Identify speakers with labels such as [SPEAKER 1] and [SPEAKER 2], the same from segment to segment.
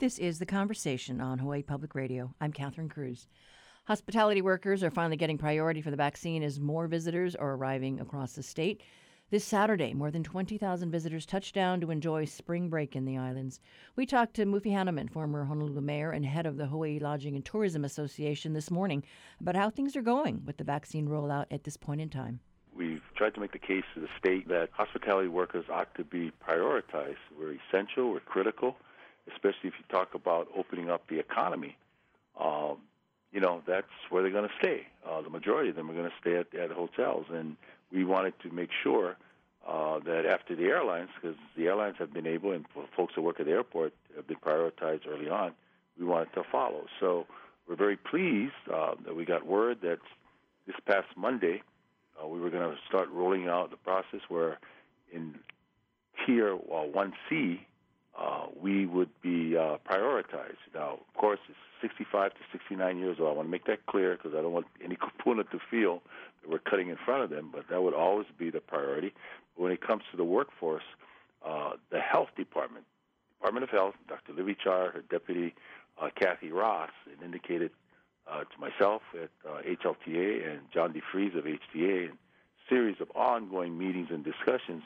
[SPEAKER 1] This is The Conversation on Hawaii Public Radio. I'm Catherine Cruz. Hospitality workers are finally getting priority for the vaccine as more visitors are arriving across the state. This Saturday, more than 20,000 visitors touched down to enjoy spring break in the islands. We talked to Mufi Hannemann, former Honolulu mayor and head of the Hawaii Lodging and Tourism Association, this morning about how things are going with the vaccine rollout at this point in time.
[SPEAKER 2] We've tried to make the case to the state that hospitality workers ought to be prioritized. We're essential, we're critical especially if you talk about opening up the economy. Um, you know, that's where they're going to stay. Uh, the majority of them are going to stay at, at hotels, and we wanted to make sure uh, that after the airlines, because the airlines have been able, and folks that work at the airport have been prioritized early on, we wanted to follow. So we're very pleased uh, that we got word that this past Monday uh, we were going to start rolling out the process where in tier uh, 1C, uh, we would be uh, prioritized. Now, of course, it's 65 to 69 years old. I want to make that clear because I don't want any component to feel that we're cutting in front of them, but that would always be the priority. But when it comes to the workforce, uh, the health department, Department of Health, Dr. Libby Char, her deputy, uh, Kathy Ross, it indicated uh, to myself at uh, HLTA and John DeFries of HTA, and series of ongoing meetings and discussions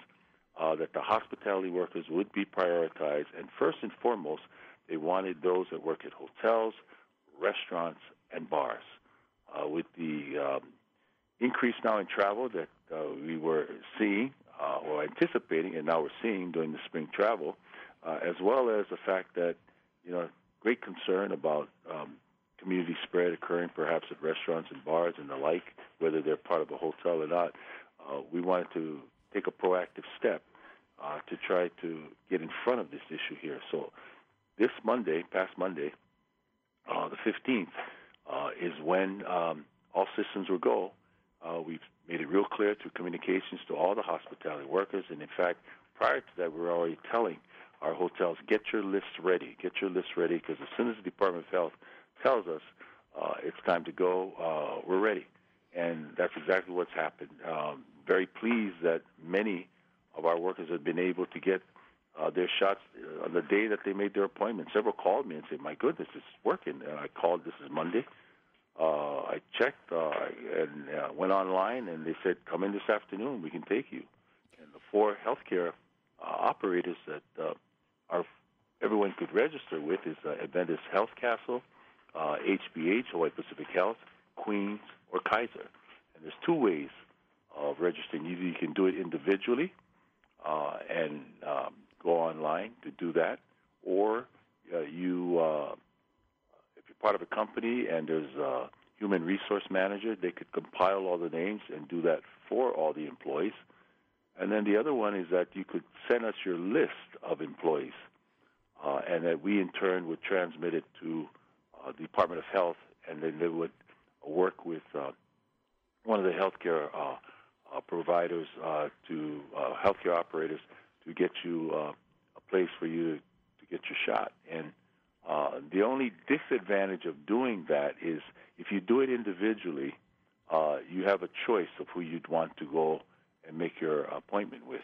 [SPEAKER 2] uh, that the hospitality workers would be prioritized. And first and foremost, they wanted those that work at hotels, restaurants, and bars. Uh, with the um, increase now in travel that uh, we were seeing uh, or anticipating, and now we're seeing during the spring travel, uh, as well as the fact that you know great concern about um, community spread occurring perhaps at restaurants and bars and the like, whether they're part of a hotel or not. Uh, we wanted to take a proactive step uh, to try to get in front of this issue here. So this Monday, past Monday, uh, the 15th, uh, is when um, all systems will go. Uh, we've made it real clear through communications to all the hospitality workers, and in fact, prior to that, we we're already telling our hotels, get your lists ready, get your lists ready, because as soon as the Department of Health tells us uh, it's time to go, uh, we're ready. And that's exactly what's happened. Um, very pleased that many of our workers have been able to get uh, their shots uh, on the day that they made their appointment. Several called me and said, "My goodness, it's working." And I called. This is Monday. Uh, I checked uh, and uh, went online, and they said, "Come in this afternoon. We can take you." And the four healthcare uh, operators that uh, are everyone could register with is uh, Adventist Health Castle, uh, HPH, Hawaii Pacific Health, Queens, or Kaiser. And there's two ways of registering. Either you can do it individually uh, and um, go online to do that, or uh, you, uh, if you're part of a company and there's a human resource manager, they could compile all the names and do that for all the employees. And then the other one is that you could send us your list of employees, uh, and that we in turn would transmit it to uh, the Department of Health, and then they would work with uh, one of the healthcare uh, uh, providers uh, to uh, healthcare operators to get you uh, a place for you to, to get your shot. And uh, the only disadvantage of doing that is if you do it individually, uh, you have a choice of who you'd want to go and make your appointment with.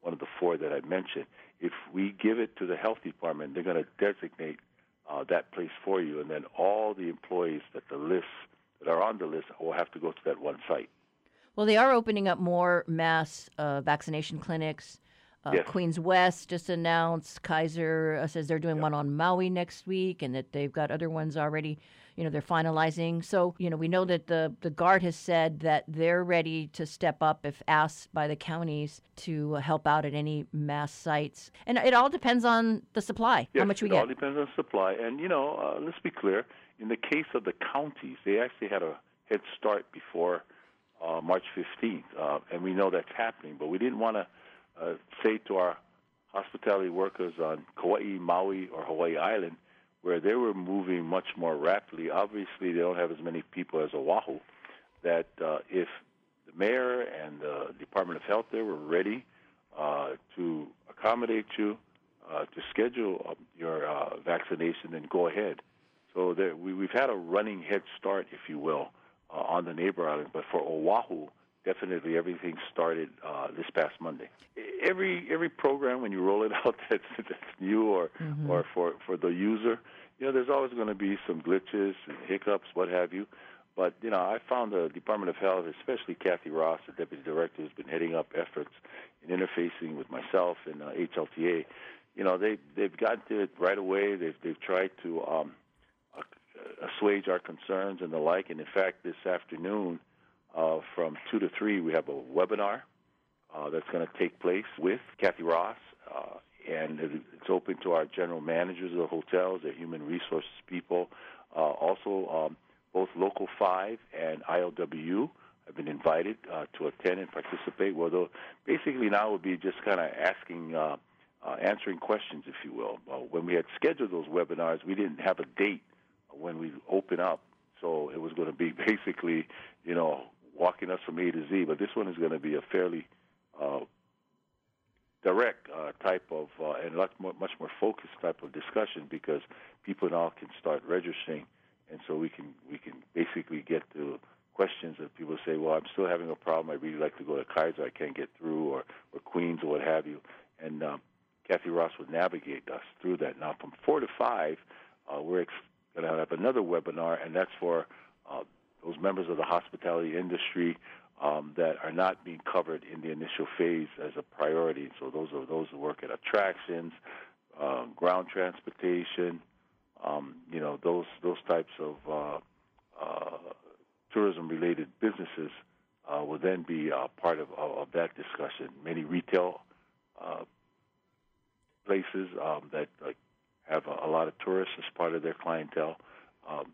[SPEAKER 2] One of the four that I mentioned. If we give it to the health department, they're going to designate uh, that place for you, and then all the employees that the list that are on the list will have to go to that one site.
[SPEAKER 1] Well, they are opening up more mass uh, vaccination clinics. Uh, yes. Queens West just announced Kaiser uh, says they're doing yep. one on Maui next week, and that they've got other ones already. You know, they're finalizing. So, you know, we know that the the guard has said that they're ready to step up if asked by the counties to help out at any mass sites. And it all depends on the supply.
[SPEAKER 2] Yes,
[SPEAKER 1] how much we
[SPEAKER 2] it
[SPEAKER 1] get.
[SPEAKER 2] It all depends on supply. And you know, uh, let's be clear. In the case of the counties, they actually had a head start before uh, March 15th, uh, and we know that's happening. But we didn't want to uh, say to our hospitality workers on Kauai, Maui, or Hawaii Island, where they were moving much more rapidly. Obviously, they don't have as many people as Oahu. That uh, if the mayor and the Department of Health there were ready uh, to accommodate you, uh, to schedule um, your uh, vaccination, then go ahead. So there, we, we've had a running head start, if you will, uh, on the neighbor island. But for Oahu, definitely everything started uh, this past Monday. every every program when you roll it out that's, that's new or mm-hmm. or for for the user, you know, there's always going to be some glitches and hiccups, what have you. But you know, I found the Department of Health, especially Kathy Ross, the deputy director, who's been heading up efforts in interfacing with myself and uh, HLTA. You know, they they've gotten to it right away. They've they've tried to um, assuage our concerns and the like. And in fact, this afternoon, uh, from two to three, we have a webinar uh, that's going to take place with Kathy Ross, uh, and it's open to our general managers of the hotels, the human resources people, uh, also um, both Local 5 and ILWU have been invited uh, to attend and participate. Well, basically now would be just kind of asking, uh, uh, answering questions, if you will. Uh, when we had scheduled those webinars, we didn't have a date when we open up, so it was going to be basically, you know, walking us from A to Z. But this one is going to be a fairly uh, direct uh, type of uh, and much more, much more focused type of discussion because people now can start registering, and so we can we can basically get to questions that people say, well, I'm still having a problem. I really like to go to Kaiser, I can't get through, or or Queens or what have you, and um, Kathy Ross would navigate us through that. Now, from four to five, uh, we're ex- to have another webinar, and that's for uh, those members of the hospitality industry um, that are not being covered in the initial phase as a priority. So those are those who work at attractions, uh, ground transportation, um, you know those those types of uh, uh, tourism-related businesses uh, will then be uh, part of, of, that discussion. Many retail uh, places um, that have a, a, lot of tourists as part of their clientele. Um,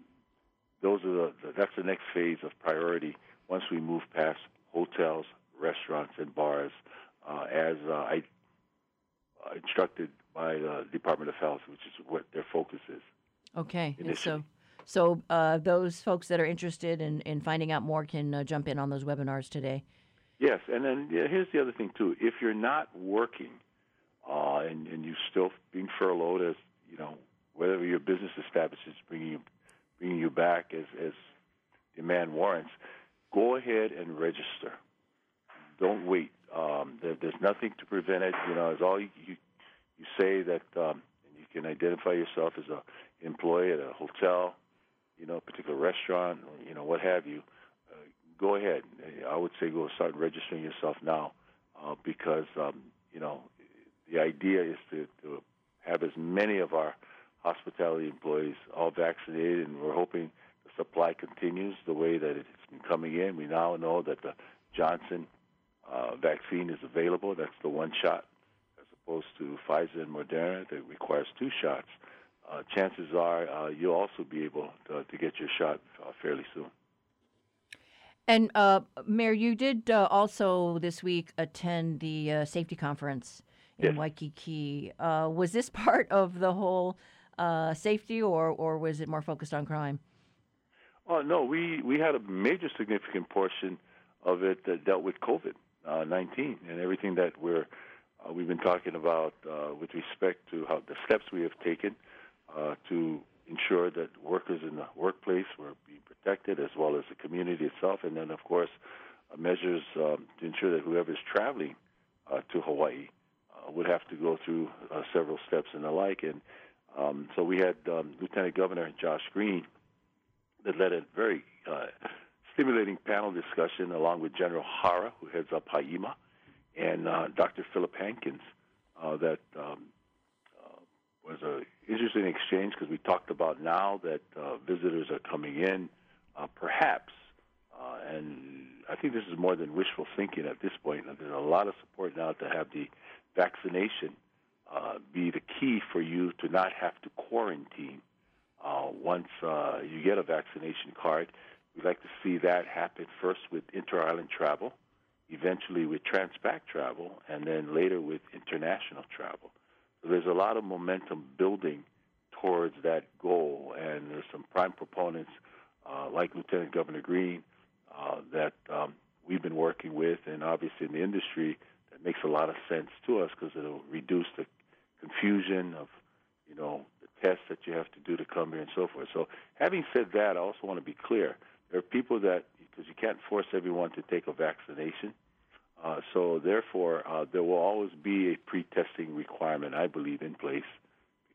[SPEAKER 2] those are the, that's the next phase of priority once we move past hotels, restaurants, and bars, uh, as uh, I uh, instructed by the Department of Health, which is what their focus is.
[SPEAKER 1] Okay, initially. so so uh, those folks that are interested in, in finding out more can uh, jump in on those webinars today.
[SPEAKER 2] Yes, and then yeah, here's the other thing too: if you're not working uh, and, and you're still being furloughed, as you know, whatever your business establishes bringing you bringing you back as as demand warrants, go ahead and register. Don't wait. Um, there, there's nothing to prevent it. You know, as all you you, you say that um, you can identify yourself as a employee at a hotel, you know, a particular restaurant, you know, what have you. Uh, go ahead. I would say go start registering yourself now, uh, because um, you know the idea is to, to have as many of our hospitality employees all vaccinated, and we're hoping the supply continues the way that it's been coming in. We now know that the Johnson uh, vaccine is available. That's the one shot, as opposed to Pfizer and Moderna that requires two shots. Uh, chances are uh, you'll also be able to, to get your shot uh, fairly soon.
[SPEAKER 1] And uh, Mayor, you did uh, also this week attend the safety conference in yes. Waikiki. was this part of the whole safety, or or was it more focused on crime?
[SPEAKER 2] Oh no, we we had a major significant portion of it that dealt with COVID uh, nineteen and everything that we're uh, we've been talking about uh, with respect to how the steps we have taken uh, to ensure that workers in the workplace were being protected, as well as the community itself, and then of course uh, measures um, to ensure that whoever is traveling uh, to Hawaii would have to go through several steps and the like. And um, so we had um, Lieutenant Governor Josh Green that led a very uh, stimulating panel discussion along with General Hara, who heads up HIEMA, and uh, Dr. Philip Hankins, uh, that um, uh, was an interesting exchange because we talked about now that uh, visitors are coming in, uh, perhaps, and I think this is more than wishful thinking at this point. There's a lot of support now to have the vaccination be the key for you to not have to quarantine uh, once uh, you get a vaccination card. We'd like to see that happen first with inter-island travel, eventually with transpac travel, and then later with international travel. So there's a lot of momentum building towards that goal, and there's some prime proponents uh, like Lieutenant Governor Green uh, that um, we've been working with, and obviously in the industry makes a lot of sense to us because it'll reduce the confusion of, you know, the tests that you have to do to come here and so forth. So, having said that, I also want to be clear. There are people that, because you can't force everyone to take a vaccination, Uh, so therefore, uh, there will always be a pre-testing requirement, I believe, in place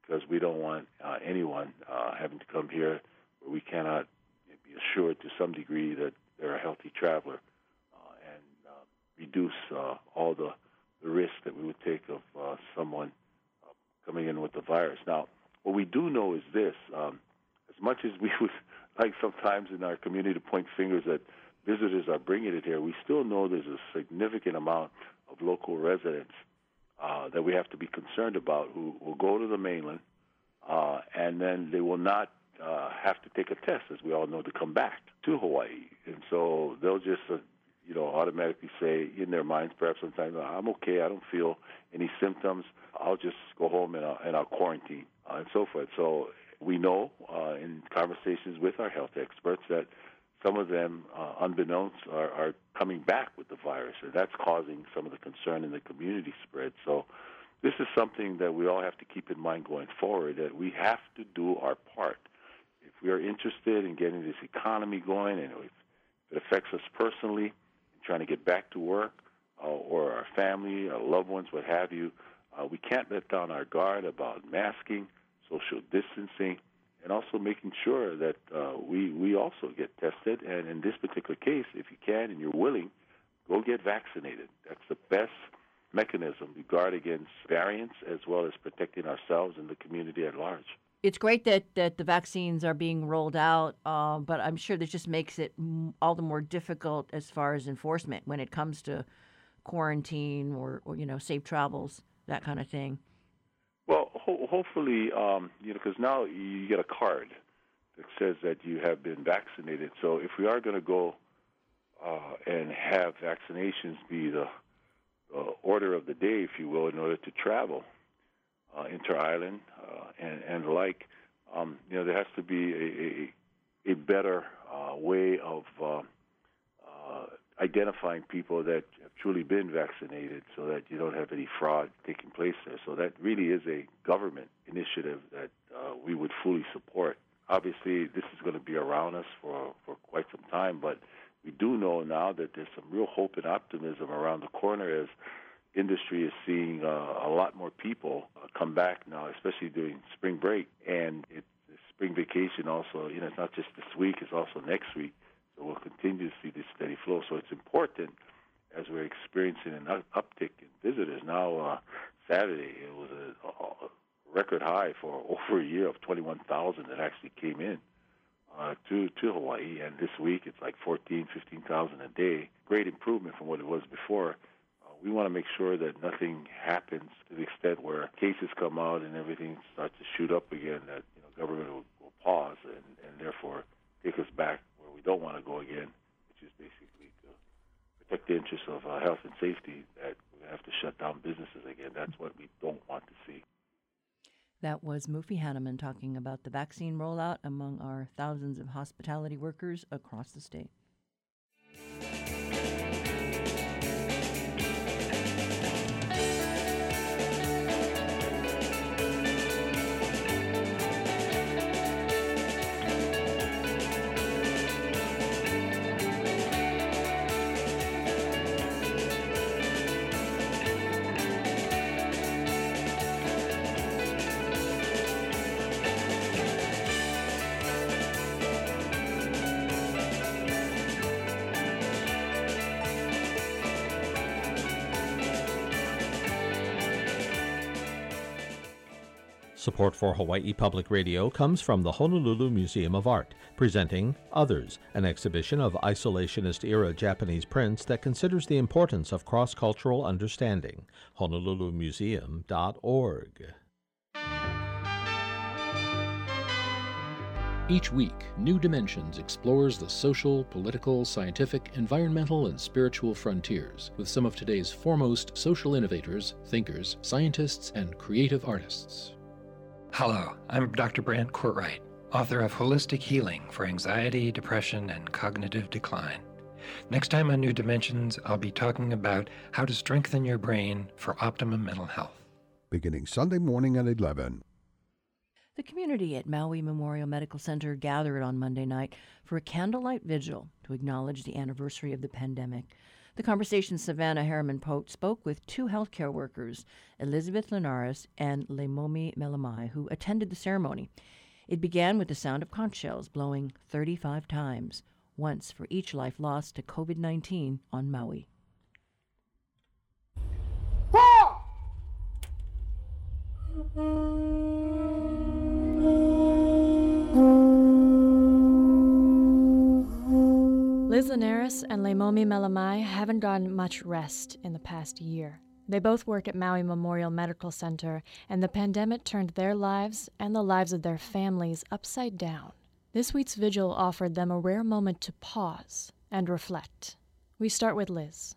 [SPEAKER 2] because we don't want uh, anyone uh, having to come here where we cannot be assured to some degree that they're a healthy traveler reduce uh, all the, the risk that we would take of someone coming in with the virus. Now, what we do know is this: um, as much as we would like sometimes in our community to point fingers at visitors are bringing it here, we still know there's a significant amount of local residents uh, that we have to be concerned about who will go to the mainland uh, and then they will not uh, have to take a test, as we all know, to come back to Hawaii. And so they'll just, uh, you know, automatically say in their minds, perhaps sometimes, I'm okay, I don't feel any symptoms, I'll just go home and I'll, and I'll quarantine uh, and so forth. So we know uh, in conversations with our health experts that some of them, uh, unbeknownst, are, are coming back with the virus, and that's causing some of the concern in the community spread. So, this is something that we all have to keep in mind going forward. That we have to do our part. If we are interested in getting this economy going, and if it affects us personally, trying to get back to work, uh, or our family, our loved ones, what have you, uh, we can't let down our guard about masking, social distancing, and also making sure that uh, we we also get tested. And in this particular case, if you can and you're willing, go get vaccinated. That's the best mechanism to guard against variants as well as protecting ourselves and the community at large.
[SPEAKER 1] It's great that, that the vaccines are being rolled out, uh, but I'm sure this just makes it all the more difficult as far as enforcement when it comes to quarantine or, or you know safe travels, that kind of thing.
[SPEAKER 2] Well, ho- hopefully, um, you know, because now you get a card that says that you have been vaccinated. So if we are going to go uh, and have vaccinations be the uh, order of the day, if you will, in order to travel uh, inter island uh, and and the like, um, you know, there has to be a a, a better uh, way of uh, identifying people that have truly been vaccinated so that you don't have any fraud taking place there. So that really is a government initiative that uh, we would fully support. Obviously, this is going to be around us for, for quite some time, but we do know now that there's some real hope and optimism around the corner as industry is seeing uh, a lot more people uh, come back now, especially during spring break. And it, spring vacation also, you know, it's not just this week, it's also next week so we'll continue to see this steady flow. So it's important as we're experiencing an uptick in visitors. Now, uh, Saturday, it was a, a record high for over a year of 21,000 that actually came in uh, to to Hawaii, and this week it's like 14, 15,000 a day. Great improvement from what it was before. We want to make sure that nothing happens to the extent where cases come out and everything starts to shoot up again. That you know government will, will pause and, and therefore take us back where we don't want to go again, which is basically to protect the interests of uh, health and safety, that we have to shut down businesses again. That's what we don't want to see.
[SPEAKER 1] That was Mufi Hannemann talking about the vaccine rollout among our thousands of hospitality workers across the state.
[SPEAKER 3] Support for Hawaii Public Radio comes from the Honolulu Museum of Art, presenting Others, an exhibition of isolationist era Japanese prints that considers the importance of cross cultural understanding. HonoluluMuseum.org.
[SPEAKER 4] Each week, New Dimensions explores the social, political, scientific, environmental, and spiritual frontiers with some of today's foremost social innovators, thinkers, scientists, and creative artists.
[SPEAKER 5] Hello, I'm Dr. Brant Cortright, author of Holistic Healing for Anxiety, Depression, and Cognitive Decline. Next time on New Dimensions, I'll be talking about how to strengthen your brain for optimum mental health.
[SPEAKER 6] Beginning Sunday morning at 11.
[SPEAKER 1] The community at Maui Memorial Medical Center gathered on Monday night for a candlelight vigil to acknowledge the anniversary of the pandemic. The conversation Savannah Harriman Pote spoke with two healthcare workers, Elizabeth Linares and Leimomi Melemai, who attended the ceremony. It began with the sound of conch shells blowing 35 times, once for each life lost to COVID 19 on Maui.
[SPEAKER 7] Liz Linares and Leimomi Melamai haven't gotten much rest in the past year. They both work at Maui Memorial Medical Center, and the pandemic turned their lives and the lives of their families upside down. This week's vigil offered them a rare moment to pause and reflect. We start with Liz.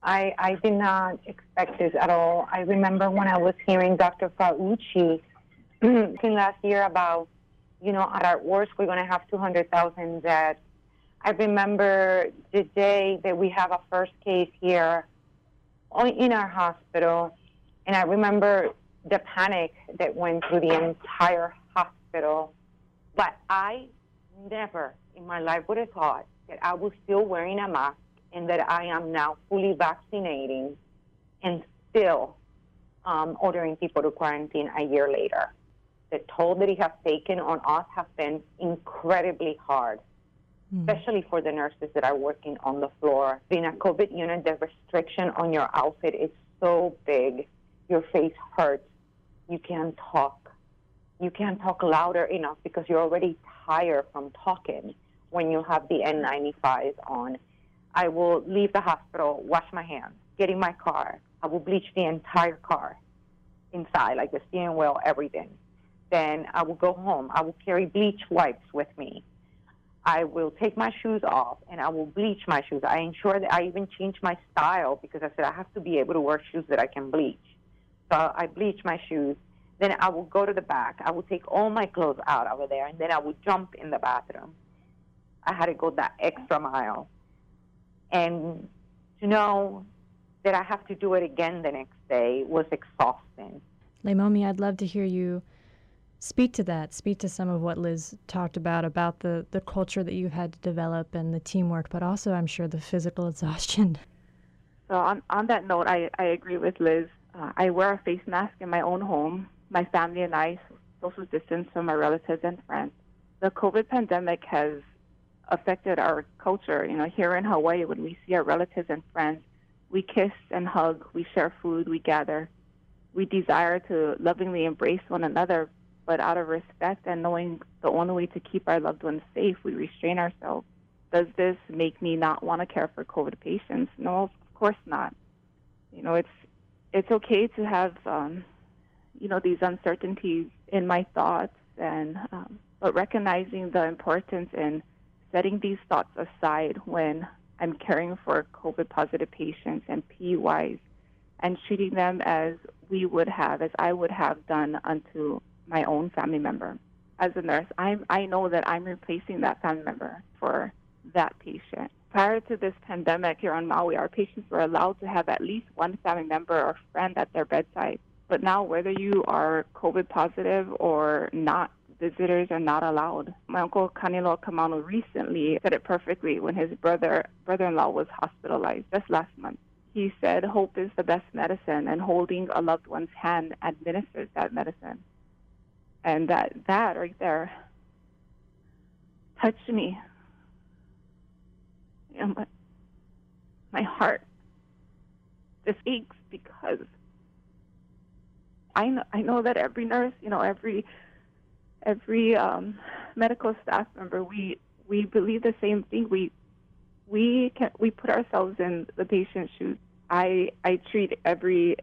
[SPEAKER 8] I, I did not expect this at all. I remember when I was hearing Dr. Fauci last year about, you know, at our worst, we're going to have 200,000 dead I remember the day that we have a first case here in our hospital, and I remember the panic that went through the entire hospital. But I never in my life would have thought that I was still wearing a mask and that I am now fully vaccinating and still um, ordering people to quarantine a year later. The toll that it has taken on us has been incredibly hard mm. especially for the nurses that are working on the floor. Being a COVID unit, the restriction on your outfit is so big. Your face hurts. You can't talk. You can't talk louder enough because you're already tired from talking when you have the N95s on. I will leave the hospital, wash my hands, get in my car. I will bleach the entire car inside, like the steering wheel, everything. Then I will go home. I will carry bleach wipes with me. I will take my shoes off and I will bleach my shoes. I ensure that I even change my style because I said I have to be able to wear shoes that I can bleach. So I bleach my shoes. Then I will go to the back. I will take all my clothes out over there and then I will jump in the bathroom. I had to go that extra mile. And to know that I have to do it again the next day was exhausting.
[SPEAKER 7] Leimomi, I'd love to hear you speak to that. Speak to some of what Liz talked about about the the culture that you had to develop and the teamwork, but also I'm sure the physical exhaustion.
[SPEAKER 9] So on on that note, I I agree with Liz. Uh, I wear a face mask in my own home. My family and I social distance from my relatives and friends. The COVID pandemic has affected our culture. You know, here in Hawaii, when we see our relatives and friends, we kiss and hug, we share food, we gather. We desire to lovingly embrace one another, but out of respect and knowing the only way to keep our loved ones safe, we restrain ourselves. Does this make me not want to care for COVID patients? No, of course not. You know, it's it's okay to have um, you know these uncertainties in my thoughts, and um, but recognizing the importance in setting these thoughts aside when I'm caring for COVID positive patients and PUIs and treating them as we would have, as I would have done unto my own family member. As a nurse, I I know that I'm replacing that family member for that patient. Prior to this pandemic here on Maui, our patients were allowed to have at least one family member or friend at their bedside. But now, whether you are COVID positive or not, visitors are not allowed. My uncle Kanilo Kamano recently said it perfectly when his brother brother-in-law was hospitalized just last month. He said, "Hope is the best medicine, and holding a loved one's hand administers that medicine." And that that right there touched me. You know, my, my heart just aches because I know, I know that every nurse, you know, every every um, medical staff member, we we believe the same thing. We we can we put ourselves in the patient's shoes. I I treat every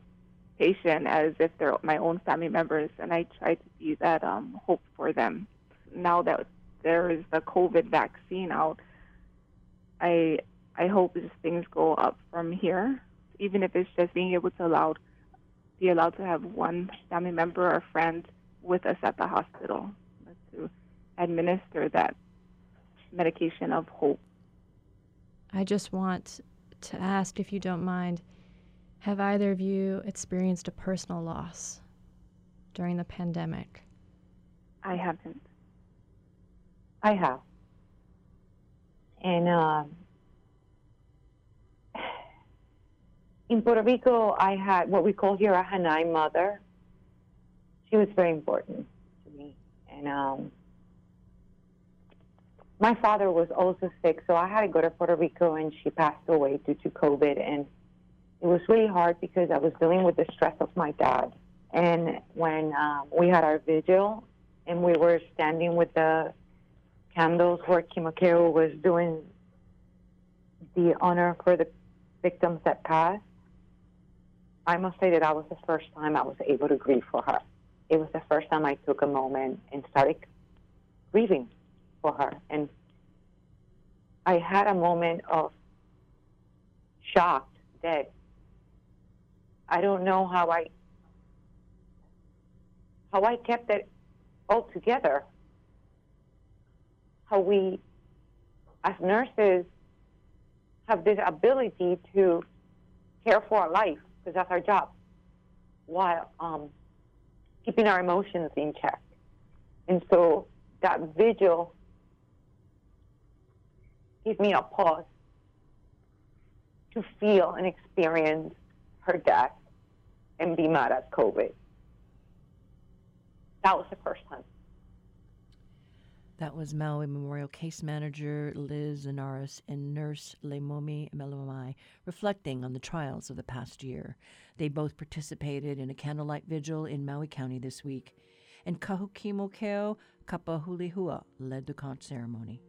[SPEAKER 9] as if they're my own family members, and I try to be that um, hope for them. Now that there is the COVID vaccine out, I I hope as things go up from here, even if it's just being able to allow be allowed to have one family member or friend with us at the hospital to administer that medication of hope.
[SPEAKER 7] I just want to ask if you don't mind have either of you experienced a personal loss during the pandemic?
[SPEAKER 9] I haven't.
[SPEAKER 8] I have. And um, in Puerto Rico, I had what we call here a Hanai mother. She was very important to me. And um, my father was also sick, so I had to go to Puerto Rico, and she passed away due to COVID. And it was really hard because I was dealing with the stress of my dad. And when um, we had our vigil, and we were standing with the candles where Kimokeo was doing the honor for the victims that passed, I must say that that was the first time I was able to grieve for her. It was the first time I took a moment and started grieving for her. And I had a moment of shocked that I don't know how I how I kept it all together. How we as nurses have this ability to care for our life because that's our job while um, keeping our emotions in check. And so that vigil gave me a pause to feel and experience her death and be mad at COVID. That was the first time.
[SPEAKER 1] That was Maui Memorial Case Manager Liz Linares and Nurse Leimomi Melamai reflecting on the trials of the past year. They both participated in a candlelight vigil in Maui County this week, and Kahukimo Kapahulehua led the conch ceremony.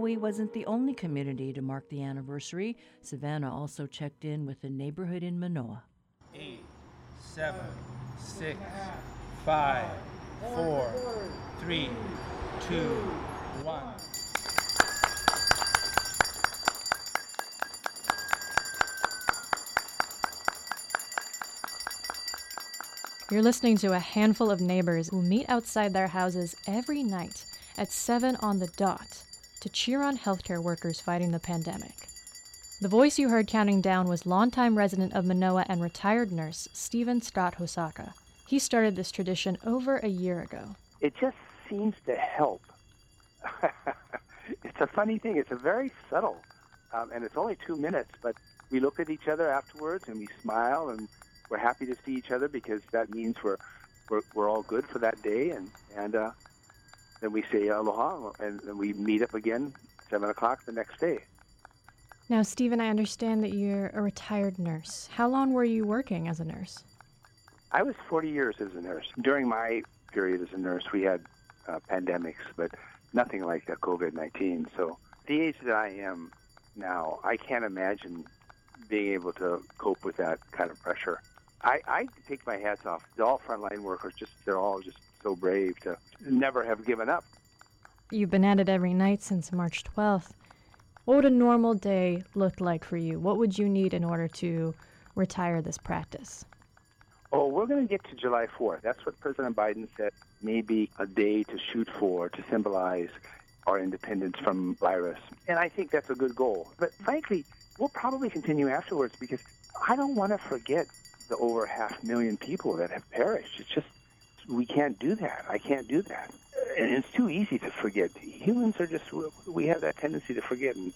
[SPEAKER 1] Maui wasn't the only community to mark the anniversary. Savannah also checked in with a neighborhood in Manoa.
[SPEAKER 10] Eight, seven, six, five, four, three, two, one.
[SPEAKER 7] You're listening to a handful of neighbors who meet outside their houses every night at 7 on the dot to cheer on healthcare workers fighting the pandemic. The voice you heard counting down was longtime resident of Manoa and retired nurse Stephen Scott Hosaka. He started this tradition over a year ago.
[SPEAKER 11] It just seems to help. it's a funny thing. It's a very subtle, um, and it's only two minutes, but we look at each other afterwards and we smile and we're happy to see each other because that means we're we're, we're all good for that day and and uh, then we say aloha, and then we meet up again seven o'clock the next day.
[SPEAKER 7] Now, Stephen, I understand that you're a retired nurse. How long were you working as a nurse?
[SPEAKER 11] I was 40 years as a nurse. During my period as a nurse, we had uh, pandemics, but nothing like the COVID 19. So, the age that I am now, I can't imagine being able to cope with that kind of pressure. I, I take my hats off. To all frontline workers, just they're all just so brave to never have given up.
[SPEAKER 7] You've been at it every night since March 12th. What would a normal day look like for you? What would you need in order to retire this practice?
[SPEAKER 11] Oh, we're going to get to July 4th. That's what President Biden said. Maybe a day to shoot for to symbolize our independence from virus. And I think that's a good goal. But frankly, we'll probably continue afterwards because I don't want to forget the over half million people that have perished. It's just we can't do that. I can't do that. And it's too easy to forget. Humans are just we have that tendency to forget, and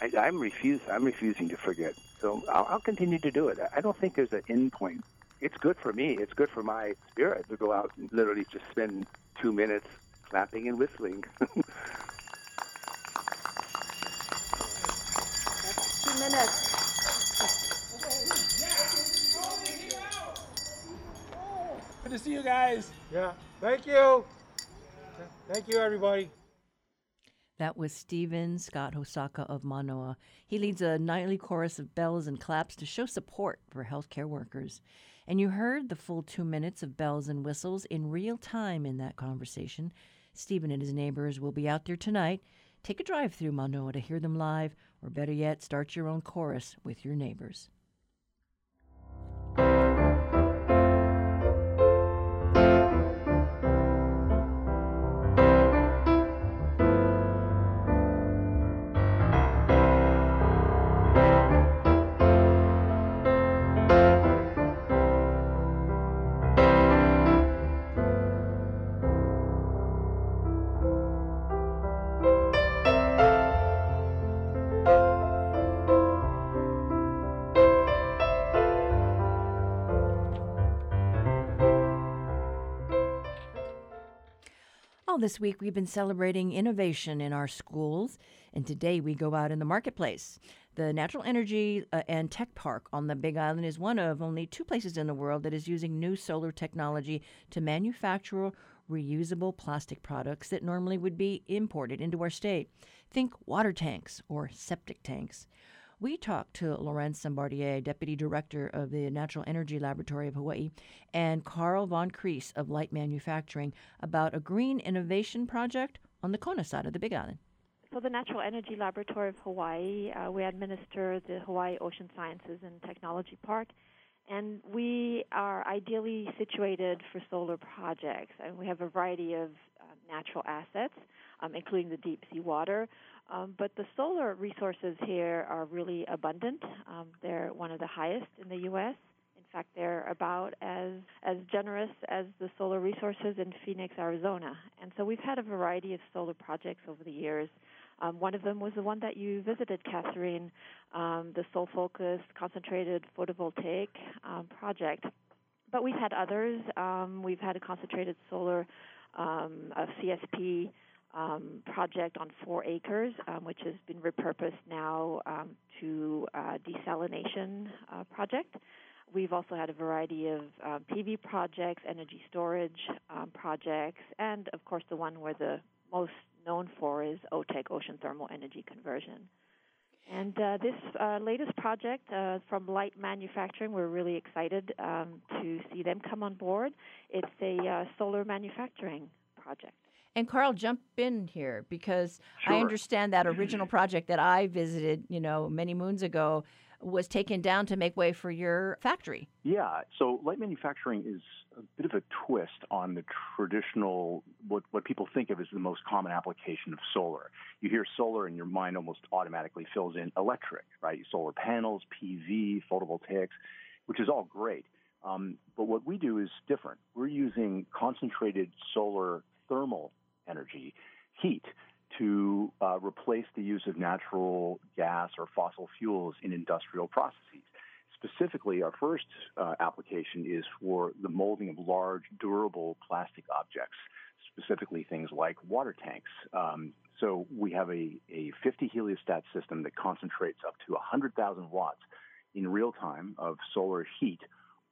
[SPEAKER 11] I, I'm refuse. I'm refusing to forget. So I'll, I'll continue to do it. I don't think there's an end point. It's good for me. It's good for my spirit to go out and literally just spend two minutes clapping and whistling.
[SPEAKER 8] two minutes.
[SPEAKER 10] Good to see you guys.
[SPEAKER 12] Yeah. Thank you. Thank you, everybody.
[SPEAKER 1] That was Stephen Scott Hosaka of Manoa. He leads a nightly chorus of bells and claps to show support for healthcare workers. And you heard the full two minutes of bells and whistles in real time in that conversation. Stephen and his neighbors will be out there tonight. Take a drive through Manoa to hear them live, or better yet, start your own chorus with your neighbors. This week we've been celebrating innovation in our schools, and today we go out in the marketplace. The Natural Energy uh, and Tech Park on the Big Island is one of only two places in the world that is using new solar technology to manufacture reusable plastic products that normally would be imported into our state. Think water tanks or septic tanks. We talked to Laurence Sombardier, Deputy Director of the Natural Energy Laboratory of Hawaii, and Carl von Kreis of Light Manufacturing about a green innovation project on the Kona side of the Big Island.
[SPEAKER 13] So, the Natural Energy Laboratory of Hawaii, uh, we administer the Hawaii Ocean Sciences and Technology Park, and we are ideally situated for solar projects. And we have a variety of uh, natural assets, um, including the deep sea water. Um, but the solar resources here are really abundant. Um, they're one of the highest in the U.S. In fact, they're about as as generous as the solar resources in Phoenix, Arizona. And so we've had a variety of solar projects over the years. Um, one of them was the one that you visited, Catherine, um, the Sol Focus Concentrated Photovoltaic um, project. But we've had others. Um, we've had a concentrated solar, a CSP um, project on four acres, um, which has been repurposed now um, to uh, desalination uh, project. We've also had a variety of um, PV projects, energy storage um, projects, and of course the one we're the most known for is OTEC, Ocean Thermal Energy Conversion. And uh, this uh, latest project uh, from Light Manufacturing, we're really excited um, to see them come on board. It's a uh, solar manufacturing project.
[SPEAKER 1] And Carl, jump in here because
[SPEAKER 14] sure.
[SPEAKER 1] I understand that original project that I visited, you know, many moons ago was taken down to make way for your factory.
[SPEAKER 14] Yeah. So light manufacturing is a bit of a twist on the traditional what what people think of as the most common application of solar. You hear solar and your mind almost automatically fills in electric, right? Solar panels, PV, photovoltaics, which is all great. Um, but what we do is different. We're using concentrated solar thermal energy, heat, to uh, replace the use of natural gas or fossil fuels in industrial processes. Specifically, our first uh, application is for the molding of large, durable plastic objects, specifically things like water tanks. Um, so we have a, a 50 heliostat system that concentrates up to 100,000 watts in real time of solar heat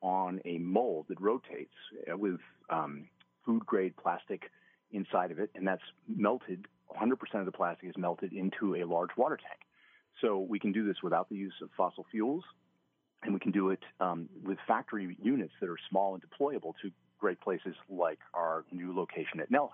[SPEAKER 14] on a mold that rotates uh, with um, food grade plastic inside of it, and that's melted. 100% of the plastic is melted into a large water tank. So we can do this without the use of fossil fuels, and we can do it um, with factory units that are small and deployable to great places like our new location at Nelha,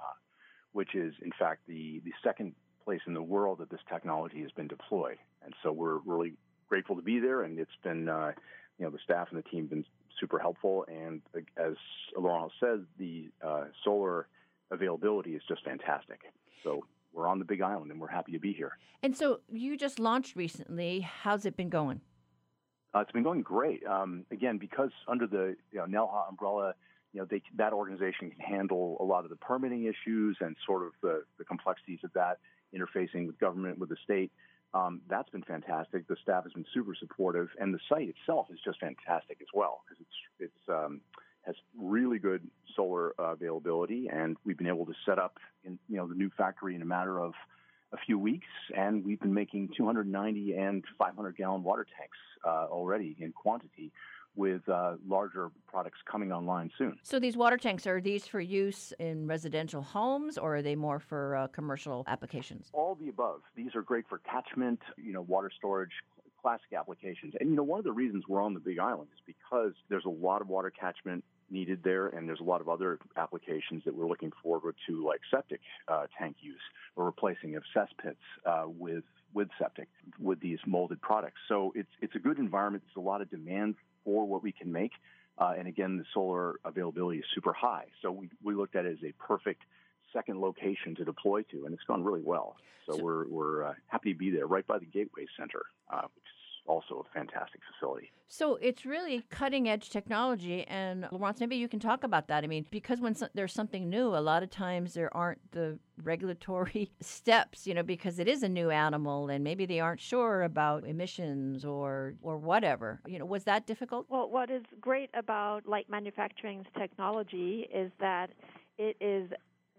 [SPEAKER 14] which is in fact the, the second place in the world that this technology has been deployed. And so we're really grateful to be there, and it's been, uh, you know, the staff and the team have been super helpful. And uh, as Laurent says, the uh, solar availability is just fantastic. So we're on the Big Island, and we're happy to be here.
[SPEAKER 1] And so you just launched recently. How's it been going?
[SPEAKER 14] Uh, it's been going great. Um, again, because under the you know, NELHA umbrella, you know, they, that organization can handle a lot of the permitting issues and sort of the, the complexities of that interfacing with government, with the state. Um, that's been fantastic. The staff has been super supportive, and the site itself is just fantastic as well because it's it's um, has really good solar uh, availability, and we've been able to set up in you know the new factory in a matter of a few weeks, and we've been making 290 and 500 gallon water tanks uh, already in quantity. With uh, larger products coming online soon.
[SPEAKER 1] So these water tanks are these for use in residential homes, or are they more for uh, commercial applications?
[SPEAKER 14] All the above. These are great for catchment, you know, water storage, classic applications. And you know, one of the reasons we're on the Big Island is because there's a lot of water catchment needed there, and there's a lot of other applications that we're looking forward to, like septic uh, tank use or replacing of cesspits uh, with with septic with these molded products. So it's it's a good environment. There's a lot of demand for what we can make, uh, and again, the solar availability is super high. So we we looked at it as a perfect second location to deploy to, and it's gone really well. So, so we're we're uh, happy to be there, right by the Gateway Center, uh, which is also a fantastic facility.
[SPEAKER 1] So it's really cutting edge technology. And Laurence, maybe you can talk about that. I mean, because when so- there's something new, a lot of times there aren't the regulatory steps, you know, because it is a new animal and maybe they aren't sure about emissions or or whatever. You know, was that difficult?
[SPEAKER 13] Well, what is great about light manufacturing's technology is that it is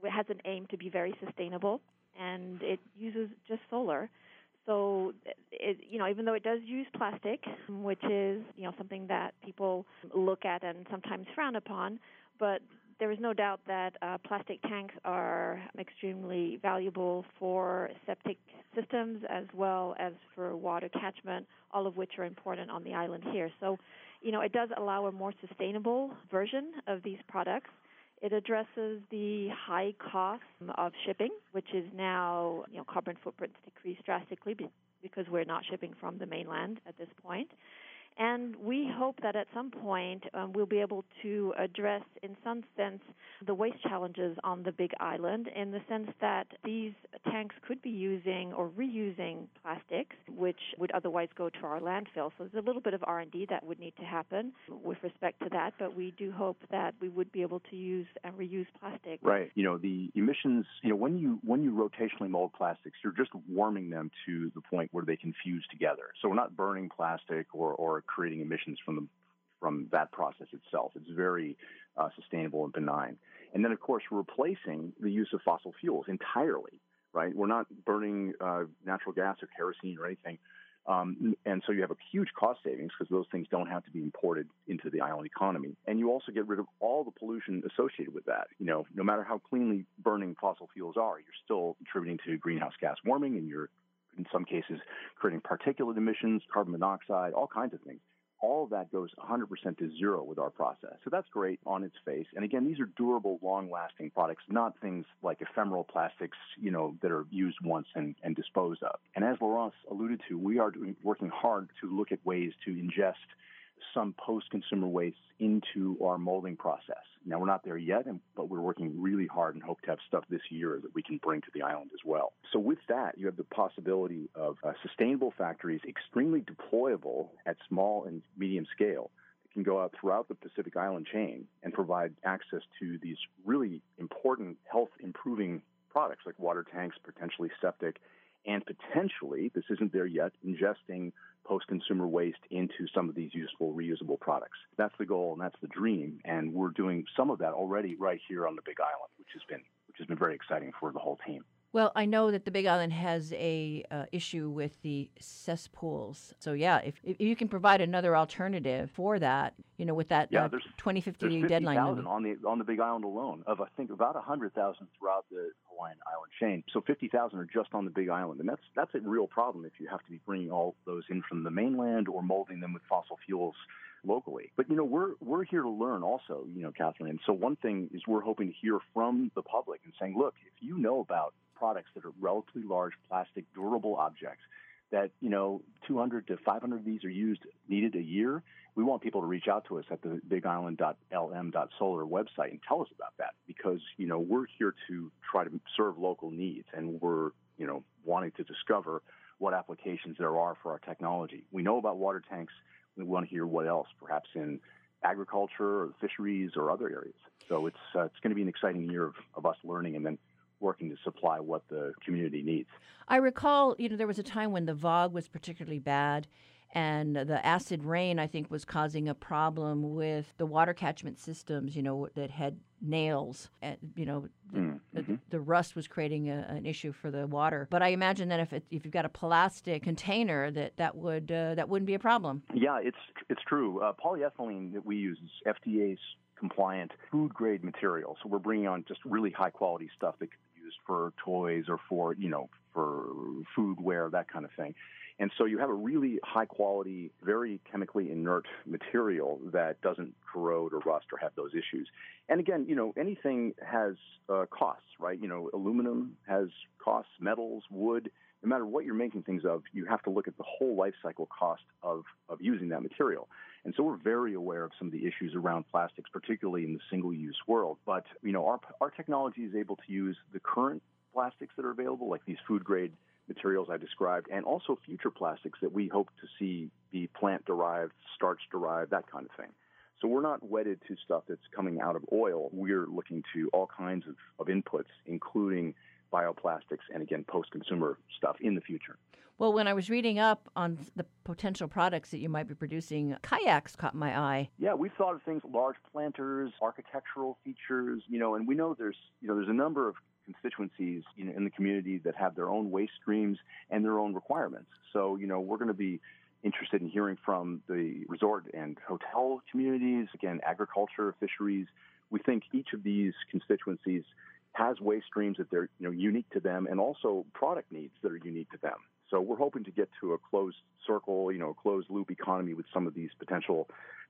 [SPEAKER 13] has an aim to be very sustainable, and it uses just solar. So, it, you know, even though it does use plastic, which is you know something that people look at and sometimes frown upon, but there is no doubt that uh, plastic tanks are extremely valuable for septic systems as well as for water catchment, all of which are important on the island here. So, you know, it does allow a more sustainable version of these products. It addresses the high cost of shipping, which is now, you know, carbon footprints decrease drastically because we're not shipping from the mainland at this point. And we hope that at some point um, we'll be able to address, in some sense, the waste challenges on the Big Island in the sense that these tanks could be using or reusing plastics, which would otherwise go to our landfill. So there's a little bit of R&D that would need to happen with respect to that, but we do hope that we would be able to use and reuse plastic.
[SPEAKER 14] Right. You know, the emissions, you know, when you when you rotationally mold plastics, you're just warming them to the point where they can fuse together. So we're not burning plastic or or creating emissions from the from that process itself. It's very uh, sustainable and benign. And then, of course, replacing the use of fossil fuels entirely. Right? We're not burning uh, natural gas or kerosene or anything. Um, and so you have a huge cost savings because those things don't have to be imported into the island economy. And you also get rid of all the pollution associated with that. You know, no matter how cleanly burning fossil fuels are, you're still contributing to greenhouse gas warming and you're in some cases creating particulate emissions, carbon monoxide, all kinds of things. All of that goes 100% to zero with our process. So that's great on its face. And again, these are durable, long-lasting products, not things like ephemeral plastics, you know, that are used once and, and disposed of. And as Laurence alluded to, we are doing, working hard to look at ways to ingest some post-consumer waste into our molding process. Now we're not there yet, but we're working really hard and hope to have stuff this year that we can bring to the island as well. So with that, you have the possibility of uh, sustainable factories, extremely deployable at small and medium scale. That can go out throughout the Pacific Island chain and provide access to these really important health improving products like water tanks, potentially septic, and potentially, this isn't there yet, ingesting post consumer waste into some of these useful, reusable products. That's the goal and that's the dream. And we're doing some of that already right here on the Big Island, which has been which has been very exciting for the whole team.
[SPEAKER 1] Well, I know that the Big Island has a uh, issue with the cesspools. So yeah, if, if you can provide another alternative for that, you know, with that
[SPEAKER 14] yeah,
[SPEAKER 1] uh,
[SPEAKER 14] there's,
[SPEAKER 1] 2050
[SPEAKER 14] there's 50,
[SPEAKER 1] deadline
[SPEAKER 14] on the on the Big Island alone of I think about 100,000 throughout the Hawaiian island chain. So 50,000 are just on the Big Island, and that's that's a real problem if you have to be bringing all those in from the mainland or molding them with fossil fuels locally. But you know, we're we're here to learn also, you know, Catherine. And so one thing is we're hoping to hear from the public and saying, look, if you know about products that are relatively large plastic durable objects that you know 200 to 500 of these are used needed a year we want people to reach out to us at the bigisland.lm.solar website and tell us about that because you know we're here to try to serve local needs and we're you know wanting to discover what applications there are for our technology we know about water tanks we want to hear what else perhaps in agriculture or fisheries or other areas so it's uh, it's going to be an exciting year of, of us learning and then working to supply what the community needs.
[SPEAKER 1] I recall, you know, there was a time when the VOG was particularly bad, and the acid rain, I think, was causing a problem with the water catchment systems, you know, that had nails. And, you know, the,
[SPEAKER 14] mm-hmm.
[SPEAKER 1] the, the rust was creating a, an issue for the water. But I imagine that if, it, if you've got a plastic container, that that would uh, that wouldn't be a problem.
[SPEAKER 14] Yeah, it's it's true. Uh, polyethylene that we use is FDA's compliant food grade material. So we're bringing on just really high quality stuff that could be used for toys or for, you know, for foodware, that kind of thing. And so you have a really high quality, very chemically inert material that doesn't corrode or rust or have those issues. And again, you know, anything has uh, costs, right? You know, aluminum has costs, metals, wood. No matter what you're making things of, you have to look at the whole life cycle cost of, of using that material. And so we're very aware of some of the issues around plastics, particularly in the single-use world. But you know, our our technology is able to use the current plastics that are available, like these food-grade materials I described, and also future plastics that we hope to see be plant-derived, starch-derived, that kind of thing. So we're not wedded to stuff that's coming out of oil. We're looking to all kinds of, of inputs, including bioplastics, and again, post consumer stuff in the future.
[SPEAKER 1] Well, when I was reading up on the potential products that you might be producing, kayaks caught my eye.
[SPEAKER 14] Yeah, we've thought of things large planters, architectural features, you know, and we know there's, you know, there's a number of constituencies know, in the community that have their own waste streams and their own requirements. So, you know, we're going to be interested in hearing from the resort and hotel communities, again, agriculture, fisheries. We think each of these constituencies has waste streams that they're you know unique to them and also product needs that are unique to them. So we're hoping to get to a closed circle, you know, a closed loop economy with some of these potential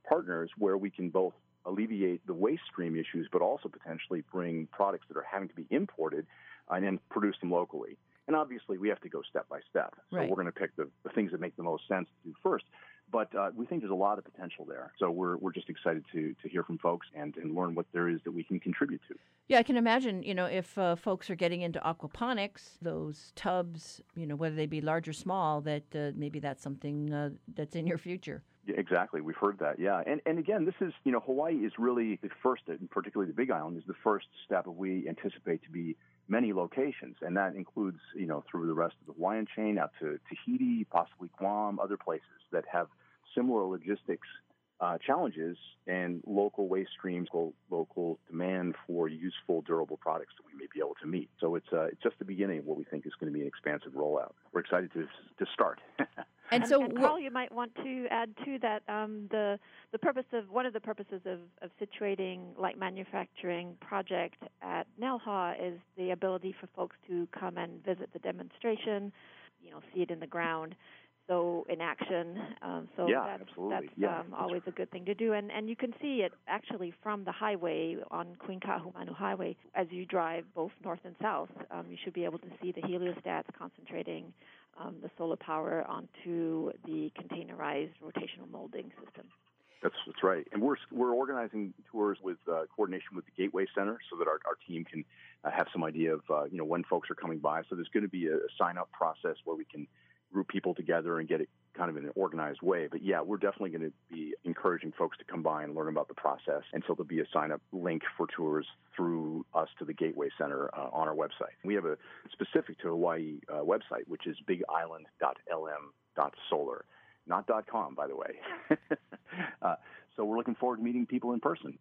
[SPEAKER 14] partners where we can both alleviate the waste stream issues, but also potentially bring products that are having to be imported uh, and then produce them locally. And obviously, we have to go step by step. So
[SPEAKER 1] right.
[SPEAKER 14] we're going to pick the, the things that make the most sense to do first. But uh, we think there's a lot of potential there. So we're, we're just excited to, to hear from folks and, and learn what there is that we can contribute to.
[SPEAKER 1] Yeah, I can imagine, you know, if uh, folks are getting into aquaponics, those tubs, you know, whether they be large or small, that uh, maybe that's something uh, that's in your future.
[SPEAKER 14] Yeah, exactly. We've heard that. Yeah. And, and again, this is, you know, Hawaii is really the first, and particularly the Big Island, is the first step that we anticipate to be many locations. And that includes, you know, through the rest of the Hawaiian chain out to Tahiti, possibly Guam, other places that have similar logistics uh, challenges and local waste streams, local, local demand for useful, durable products that we may be able to meet. So it's, uh, it's just the beginning of what we think is going to be an expansive rollout. We're excited to, to start.
[SPEAKER 1] And, so,
[SPEAKER 13] and Carl, you might want to add to that um, the the purpose of one of the purposes of, of situating light manufacturing project at Nelha is the ability for folks to come and visit the demonstration, you know, see it in the ground, so in action. Um, so
[SPEAKER 14] yeah,
[SPEAKER 13] that's,
[SPEAKER 14] absolutely.
[SPEAKER 13] that's
[SPEAKER 14] yeah,
[SPEAKER 13] um, always a good thing to do. And and you can see it actually from the highway on Queen Kaahumanu Highway as you drive both north and south. Um, you should be able to see the heliostats concentrating um, the solar power onto the containerized rotational molding system.
[SPEAKER 14] That's that's right, and we're we're organizing tours with uh, coordination with the Gateway Center so that our, our team can uh, have some idea of uh, you know when folks are coming by. So there's going to be a, a sign up process where we can group people together and get it kind of in an organized way. But yeah, we're definitely going to be encouraging folks to come by and learn about the process. And so there'll be a sign up link for tours through us to the Gateway Center uh, on our website. We have a specific to Hawaii uh, website, which is bigisland.lm.solar, not .com, by the way. uh, so we're looking forward to meeting people in person.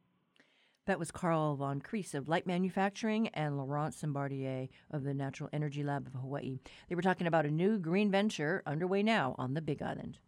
[SPEAKER 1] That was Carl Von Creese of Light Manufacturing and Laurent Sombardier of the Natural Energy Lab of Hawaii. They were talking about a new green venture underway now on the Big Island.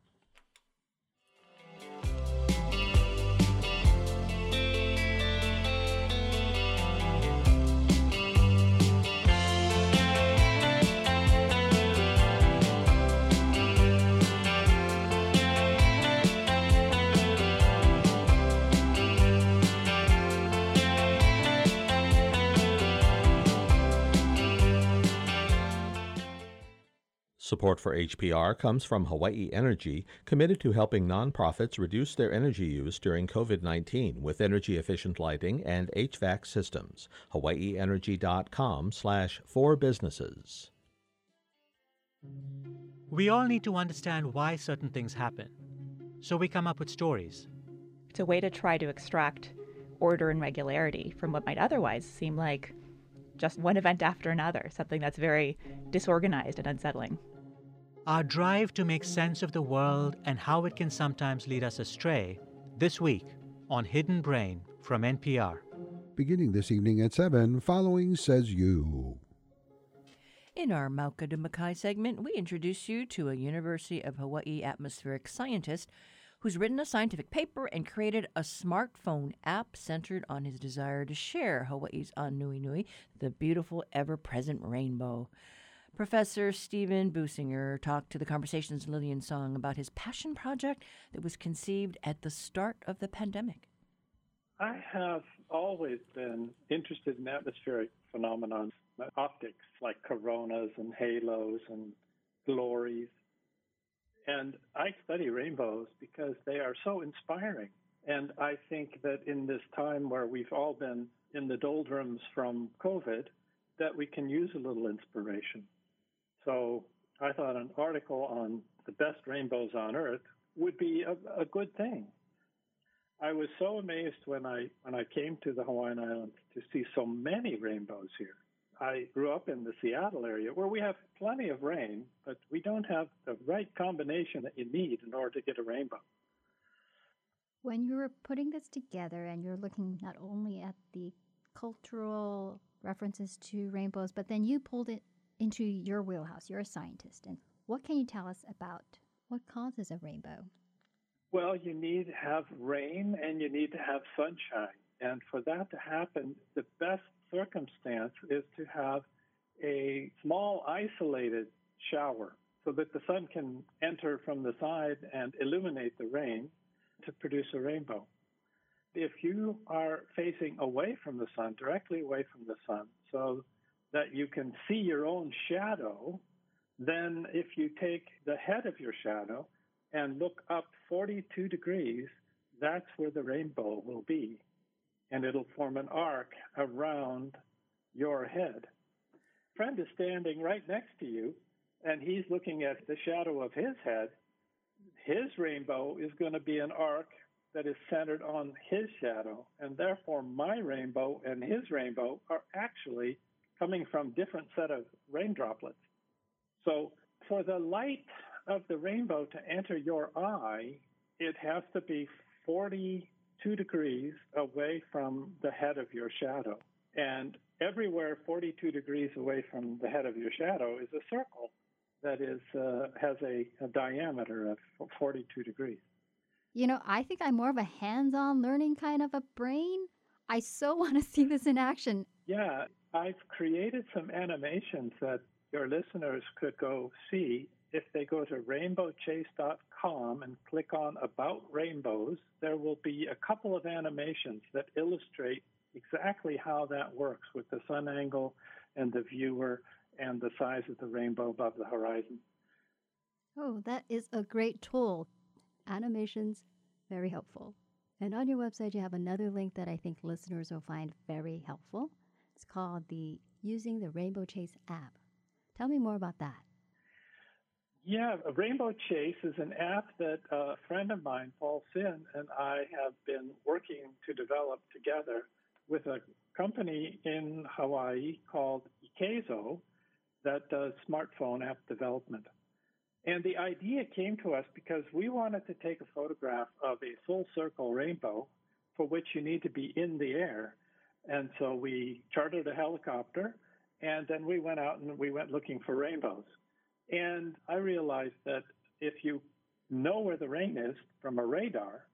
[SPEAKER 3] Support for HPR comes from Hawaii Energy, committed to helping nonprofits reduce their energy use during COVID 19 with energy efficient lighting and HVAC systems. HawaiiEnergy.com slash for businesses.
[SPEAKER 15] We all need to understand why certain things happen. So we come up with stories.
[SPEAKER 16] It's a way to try to extract order and regularity from what might otherwise seem like just one event after another, something that's very disorganized and unsettling.
[SPEAKER 15] Our drive to make sense of the world and how it can sometimes lead us astray this week on Hidden Brain from NPR.
[SPEAKER 6] Beginning this evening at 7, following Says You.
[SPEAKER 1] In our Mauka to Makai segment, we introduce you to a University of Hawaii atmospheric scientist who's written a scientific paper and created a smartphone app centered on his desire to share Hawaii's Anuenue, the beautiful ever present rainbow. Professor Steven Businger talked to the Conversations Lillian Tsang about his passion project that was conceived at the start of the pandemic.
[SPEAKER 17] I have always been interested in atmospheric phenomena, optics like coronas and halos and glories. And I study rainbows because they are so inspiring. And I think that in this time where we've all been in the doldrums from COVID, that we can use a little inspiration. So I thought an article on the best rainbows on Earth would be a, a good thing. I was so amazed when I when I came to the Hawaiian Islands to see so many rainbows here. I grew up in the Seattle area where we have plenty of rain, but we don't have the right combination that you need in order to get a rainbow.
[SPEAKER 18] When you were putting this together and you're looking not only at the cultural references to rainbows, but then you pulled it into your wheelhouse. You're a scientist. And what can you tell us about what causes a rainbow?
[SPEAKER 17] Well, you need to have rain and you need to have sunshine. And for that to happen, the best circumstance is to have a small isolated shower so that the sun can enter from the side and illuminate the rain to produce a rainbow. If you are facing away from the sun, directly away from the sun, so that you can see your own shadow, then if you take the head of your shadow and look up 42 degrees, that's where the rainbow will be. And it'll form an arc around your head. Friend is standing right next to you, and he's looking at the shadow of his head. His rainbow is going to be an arc that is centered on his shadow, and therefore my rainbow and his rainbow are actually coming from different set of rain droplets. So for the light of the rainbow to enter your eye, it has to be 42 degrees away from the head of your shadow. And everywhere 42 degrees away from the head of your shadow is a circle that is uh, has a, a diameter of 42 degrees.
[SPEAKER 18] You know, I think I'm more of a hands-on learning kind of a brain. I so want to see this in action.
[SPEAKER 17] Yeah, I've created some animations that your listeners could go see if they go to rainbowchase.com and click on About Rainbows, there will be a couple of animations that illustrate exactly how that works with the sun angle and the viewer and the size of the rainbow above the horizon.
[SPEAKER 18] Oh, that is a great tool. Animations, very helpful. And on your website, you have another link that I think listeners will find very helpful. It's called the Using the Rainbow Chase app. Tell me more about that.
[SPEAKER 17] Yeah, Rainbow Chase is an app that a friend of mine, Paul Sin, and I have been working to develop together with a company in Hawaii called Ikayzo that does smartphone app development. And the idea came to us because we wanted to take a photograph of a full circle rainbow for which you need to be in the air. And so we chartered a helicopter and then we went out and we went looking for rainbows. And I realized that if you know where the rain is from a radar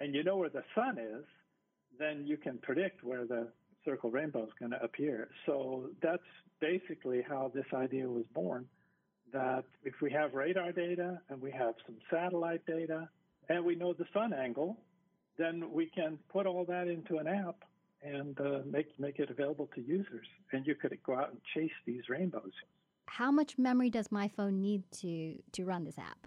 [SPEAKER 17] and you know where the sun is, then you can predict where the circle rainbow is going to appear. So that's basically how this idea was born that if we have radar data and we have some satellite data and we know the sun angle, then we can put all that into an app and uh, make make it available to users. And you could go out and chase these rainbows.
[SPEAKER 18] How much memory does my phone need to to run this app?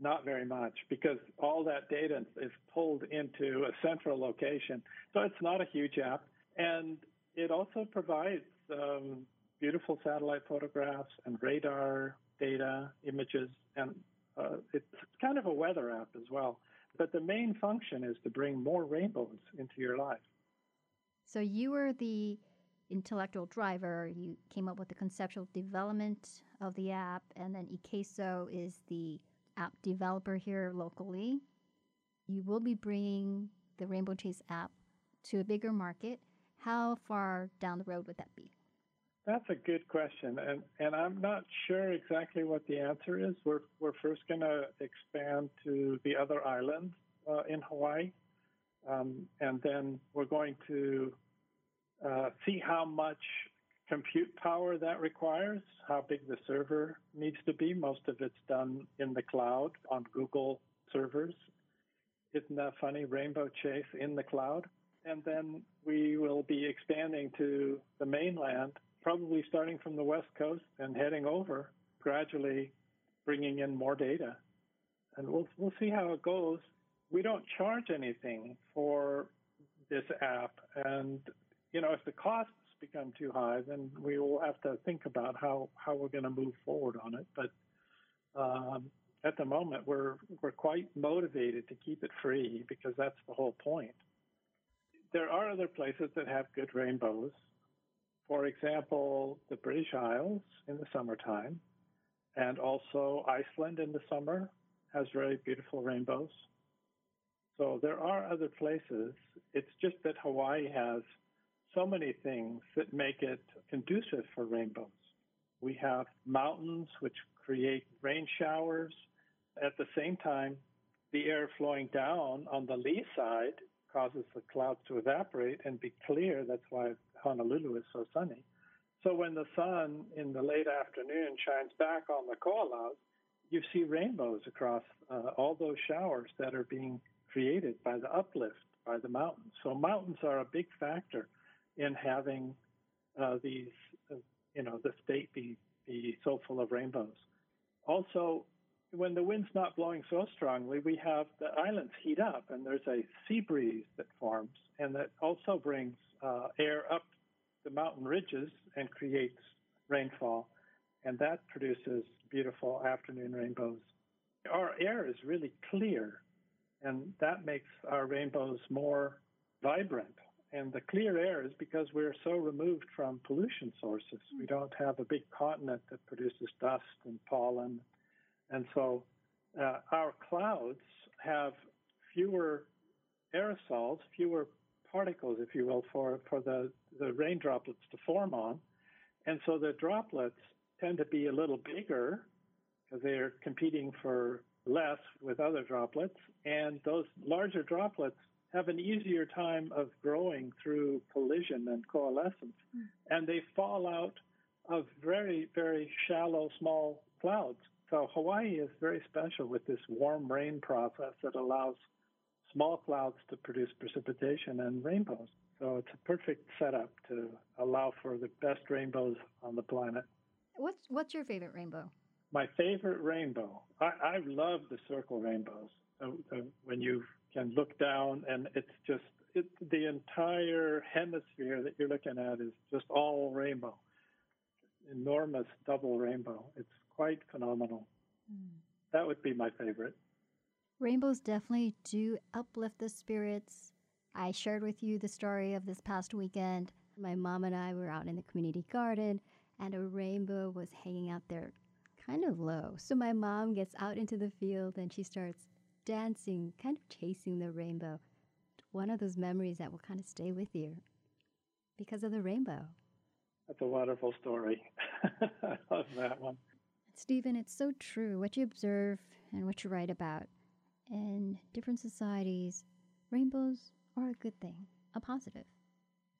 [SPEAKER 17] Not very much, because all that data is pulled into a central location. So it's not a huge app, and it also provides um, beautiful satellite photographs and radar data, images, and uh, it's kind of a weather app as well. But the main function is to bring more rainbows into your life.
[SPEAKER 18] So you were the intellectual driver. You came up with the conceptual development of the app, and then Ikayzo is the app developer here locally. You will be bringing the Rainbow Chase app to a bigger market. How far down the road would that be?
[SPEAKER 17] That's a good question, and and I'm not sure exactly what the answer is. We're we're first going to expand to the other islands uh, in Hawaii, um, and then we're going to uh, see how much compute power that requires, how big the server needs to be. Most of it's done in the cloud on Google servers. Isn't that funny? Rainbow Chase in the cloud. And then we will be expanding to the mainland probably starting from the West Coast and heading over, gradually bringing in more data. And we'll, we'll see how it goes. We don't charge anything for this app. And, you know, if the costs become too high, then we will have to think about how, how we're going to move forward on it. But um, at the moment, we're, we're quite motivated to keep it free because that's the whole point. There are other places that have good rainbows For example, the British Isles in the summertime, and also Iceland in the summer has very beautiful rainbows. So there are other places. It's just that Hawaii has so many things that make it conducive for rainbows. We have mountains which create rain showers. At the same time, the air flowing down on the lee side causes the clouds to evaporate and be clear. That's why Honolulu is so sunny. So when the sun in the late afternoon shines back on the Ko'olaus, you see rainbows across uh, all those showers that are being created by the uplift by the mountains. So mountains are a big factor in having uh, these, uh, you know, the state be, be so full of rainbows. Also, when the wind's not blowing so strongly, we have the islands heat up, and there's a sea breeze that forms, and that also brings uh, air up the mountain ridges and creates rainfall, and that produces beautiful afternoon rainbows. Our air is really clear, and that makes our rainbows more vibrant. And the clear air is because we're so removed from pollution sources. We don't have a big continent that produces dust and pollen and so uh, our clouds have fewer aerosols, fewer particles, if you will, for, for the, the rain droplets to form on. And so the droplets tend to be a little bigger because they're competing for less with other droplets. And those larger droplets have an easier time of growing through collision and coalescence. Mm. And they fall out of very, very shallow, small clouds. So Hawaii is very special with this warm rain process that allows small clouds to produce precipitation and rainbows. So it's a perfect setup to allow for the best rainbows on the planet.
[SPEAKER 18] What's what's your favorite rainbow?
[SPEAKER 17] My favorite rainbow. I, I love the circle rainbows. when you can look down and it's just it, the entire hemisphere that you're looking at is just all rainbow. Enormous double rainbow. It's quite phenomenal. Mm. That would be my favorite.
[SPEAKER 18] Rainbows definitely do uplift the spirits. I shared with you the story of this past weekend. My mom and I were out in the community garden, and a rainbow was hanging out there kind of low. So my mom gets out into the field and she starts dancing, kind of chasing the rainbow. One of those memories that will kind of stay with you because of the rainbow.
[SPEAKER 17] That's a wonderful story. I love that one.
[SPEAKER 18] Steven, it's so true what you observe and what you write about. In different societies, rainbows are a good thing, a positive.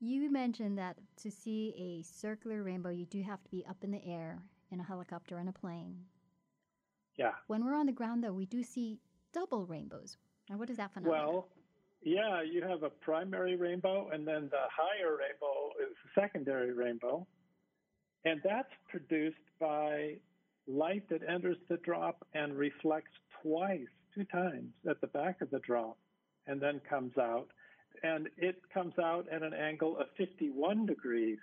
[SPEAKER 18] You mentioned that to see a circular rainbow, you do have to be up in the air in a helicopter and a plane.
[SPEAKER 17] Yeah.
[SPEAKER 18] When we're on the ground, though, we do see double rainbows. Now, what is that phenomenon?
[SPEAKER 17] Well, yeah, you have a primary rainbow, and then the higher rainbow is the secondary rainbow. And that's produced by light that enters the drop and reflects twice, two times at the back of the drop, and then comes out. And it comes out at an angle of 51 degrees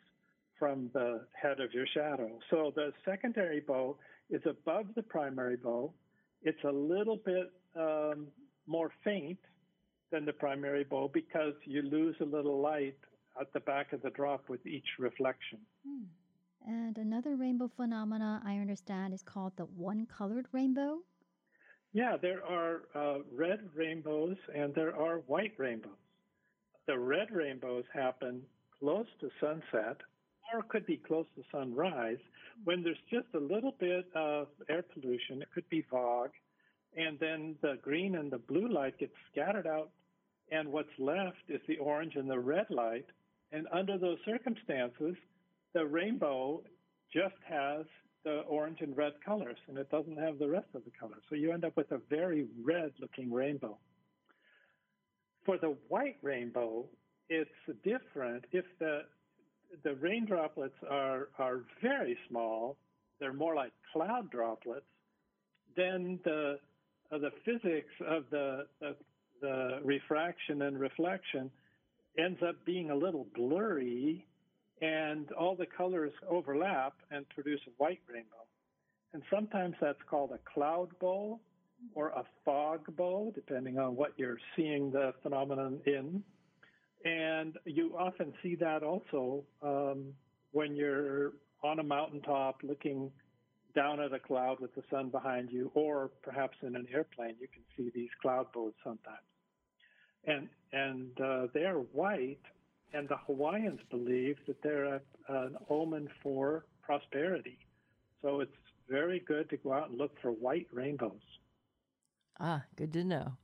[SPEAKER 17] from the head of your shadow. So the secondary bow is above the primary bow. It's a little bit um, more faint than the primary bow because you lose a little light at the back of the drop with each reflection.
[SPEAKER 18] Hmm. And another rainbow phenomena I understand is called the one colored rainbow.
[SPEAKER 17] Yeah, there are uh, red rainbows and there are white rainbows. The red rainbows happen close to sunset or could be close to sunrise when there's just a little bit of air pollution. It could be fog. And then the green and the blue light gets scattered out, and what's left is the orange and the red light. And under those circumstances, the rainbow just has the orange and red colors, and it doesn't have the rest of the colors. So you end up with a very red looking rainbow. For the white rainbow, it's different. If the the rain droplets are are very small, they're more like cloud droplets. Then the uh, the physics of the, the the refraction and reflection ends up being a little blurry and all the colors overlap and produce a white rainbow. And sometimes that's called a cloud bow or a fog bow, depending on what you're seeing the phenomenon in. And you often see that also um, when you're on a mountaintop looking down at a cloud with the sun behind you, or perhaps in an airplane, you can see these cloud bows sometimes. And and uh, they're white, and the Hawaiians believe that they're a, an omen for prosperity. So it's very good to go out and look for white rainbows.
[SPEAKER 1] Ah, good to know.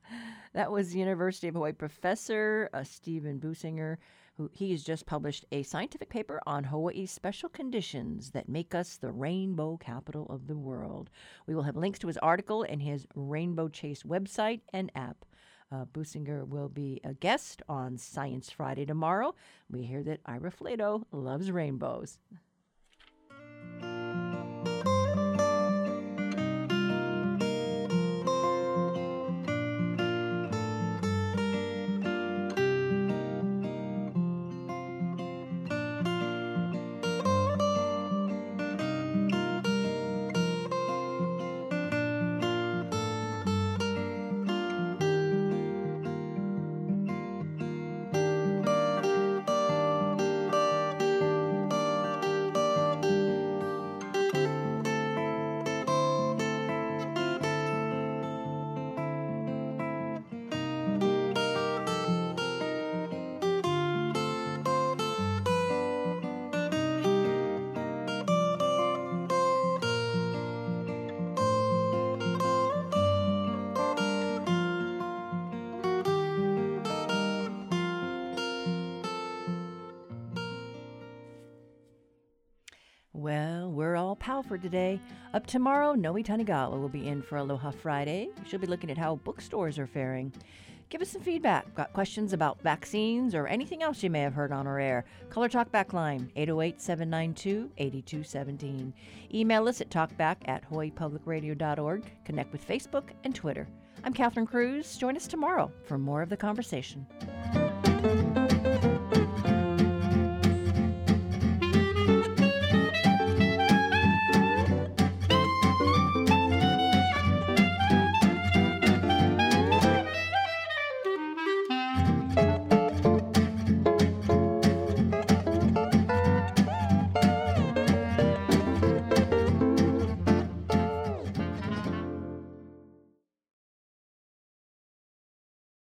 [SPEAKER 1] That was University of Hawaii professor uh, Steven Businger, who he has just published a scientific paper on Hawaii's special conditions that make us the rainbow capital of the world. We will have links to his article and his Rainbow Chase website and app. Uh, Businger will be a guest on Science Friday tomorrow. We hear that Ira Flatow loves rainbows. For today. Up tomorrow, Noe Tanigawa will be in for Aloha Friday. She'll be looking at how bookstores are faring. Give us some feedback. Got questions about vaccines or anything else you may have heard on our air? Color Talk Back line 808 792 8217. Email us at talkback at hawaiipublicradio.org. Connect with Facebook and Twitter. I'm Catherine Cruz. Join us tomorrow for more of the conversation.